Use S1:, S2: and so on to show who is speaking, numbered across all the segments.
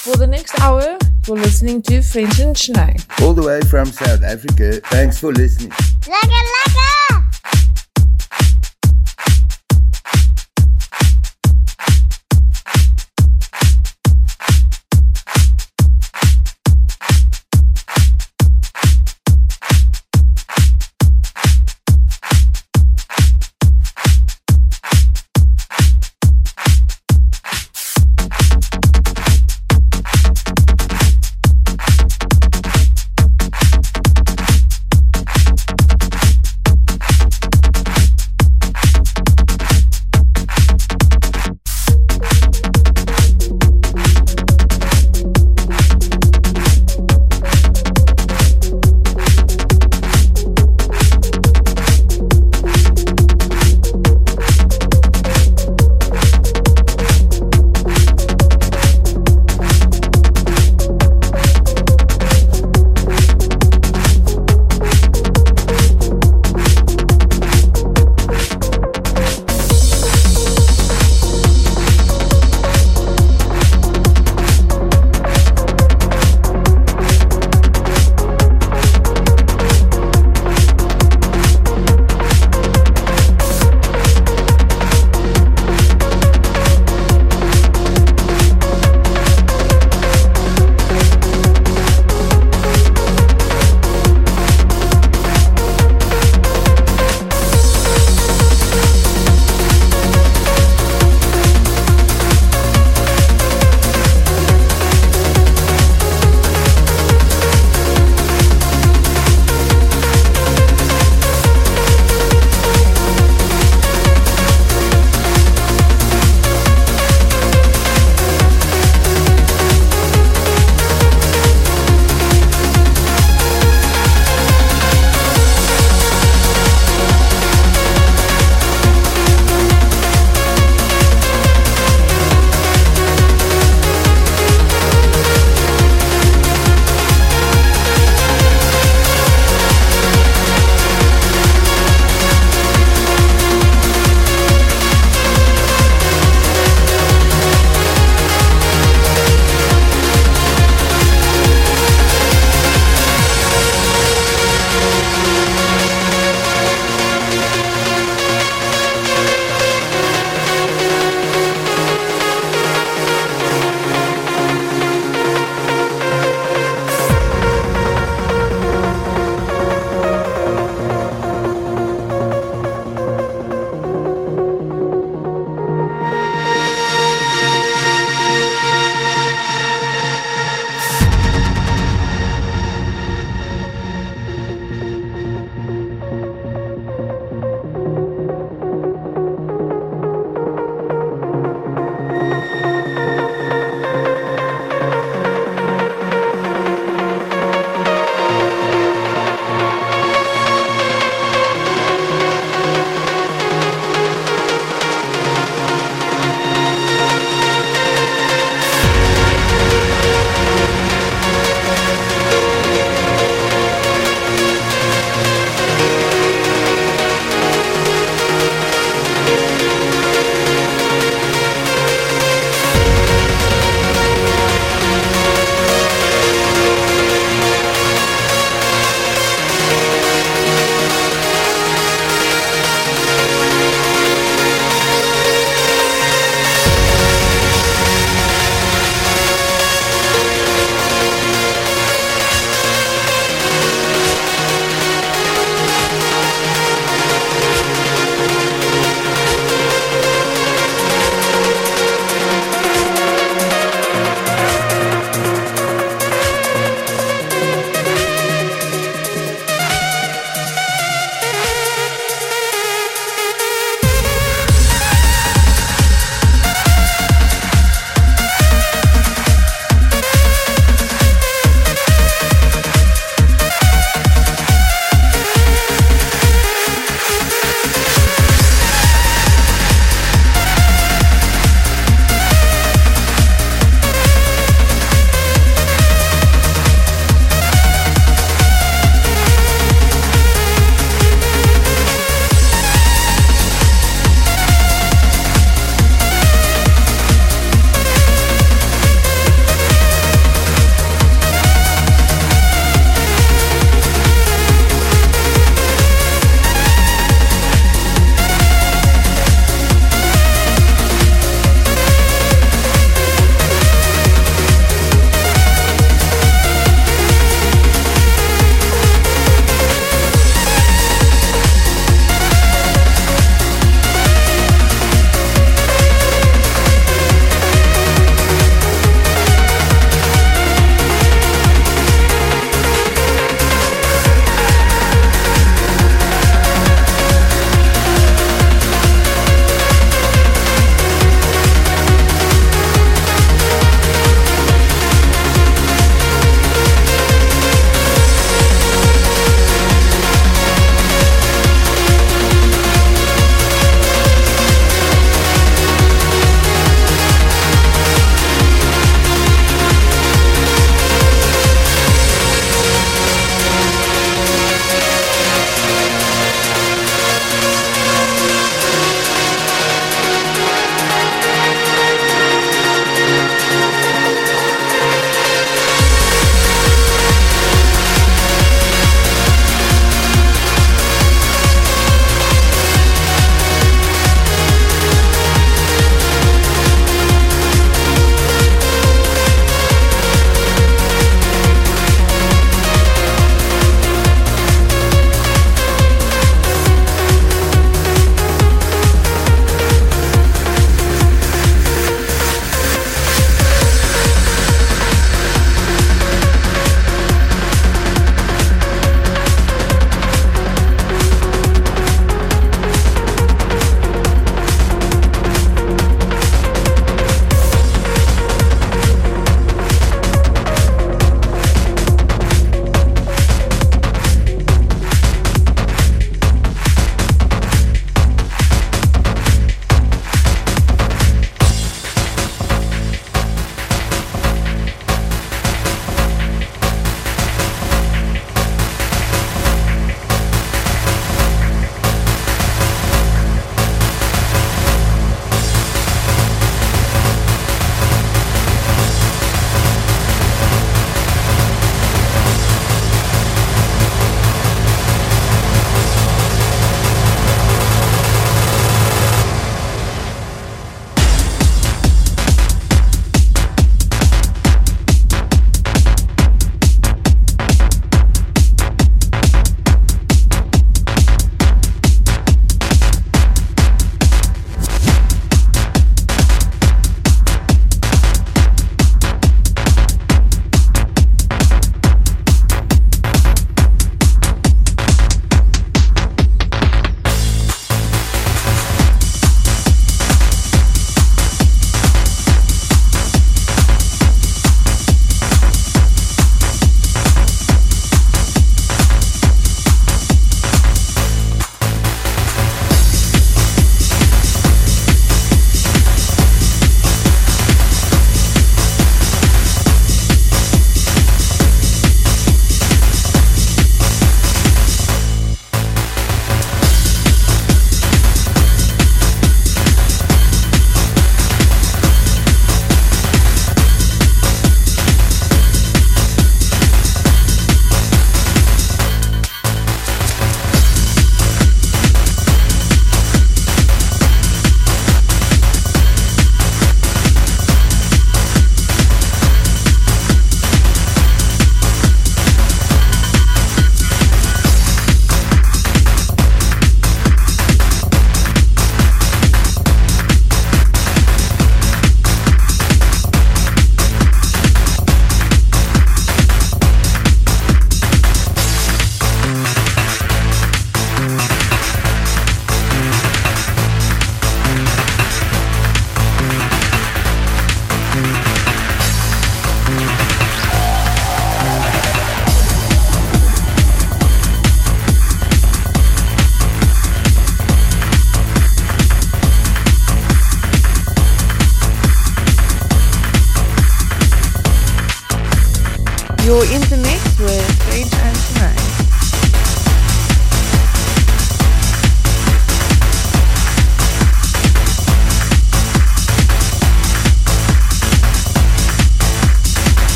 S1: For the next hour, you're listening to French and Schnee.
S2: All the way from South Africa. Thanks for listening.
S3: Lekker, lekker!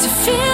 S4: to
S1: feel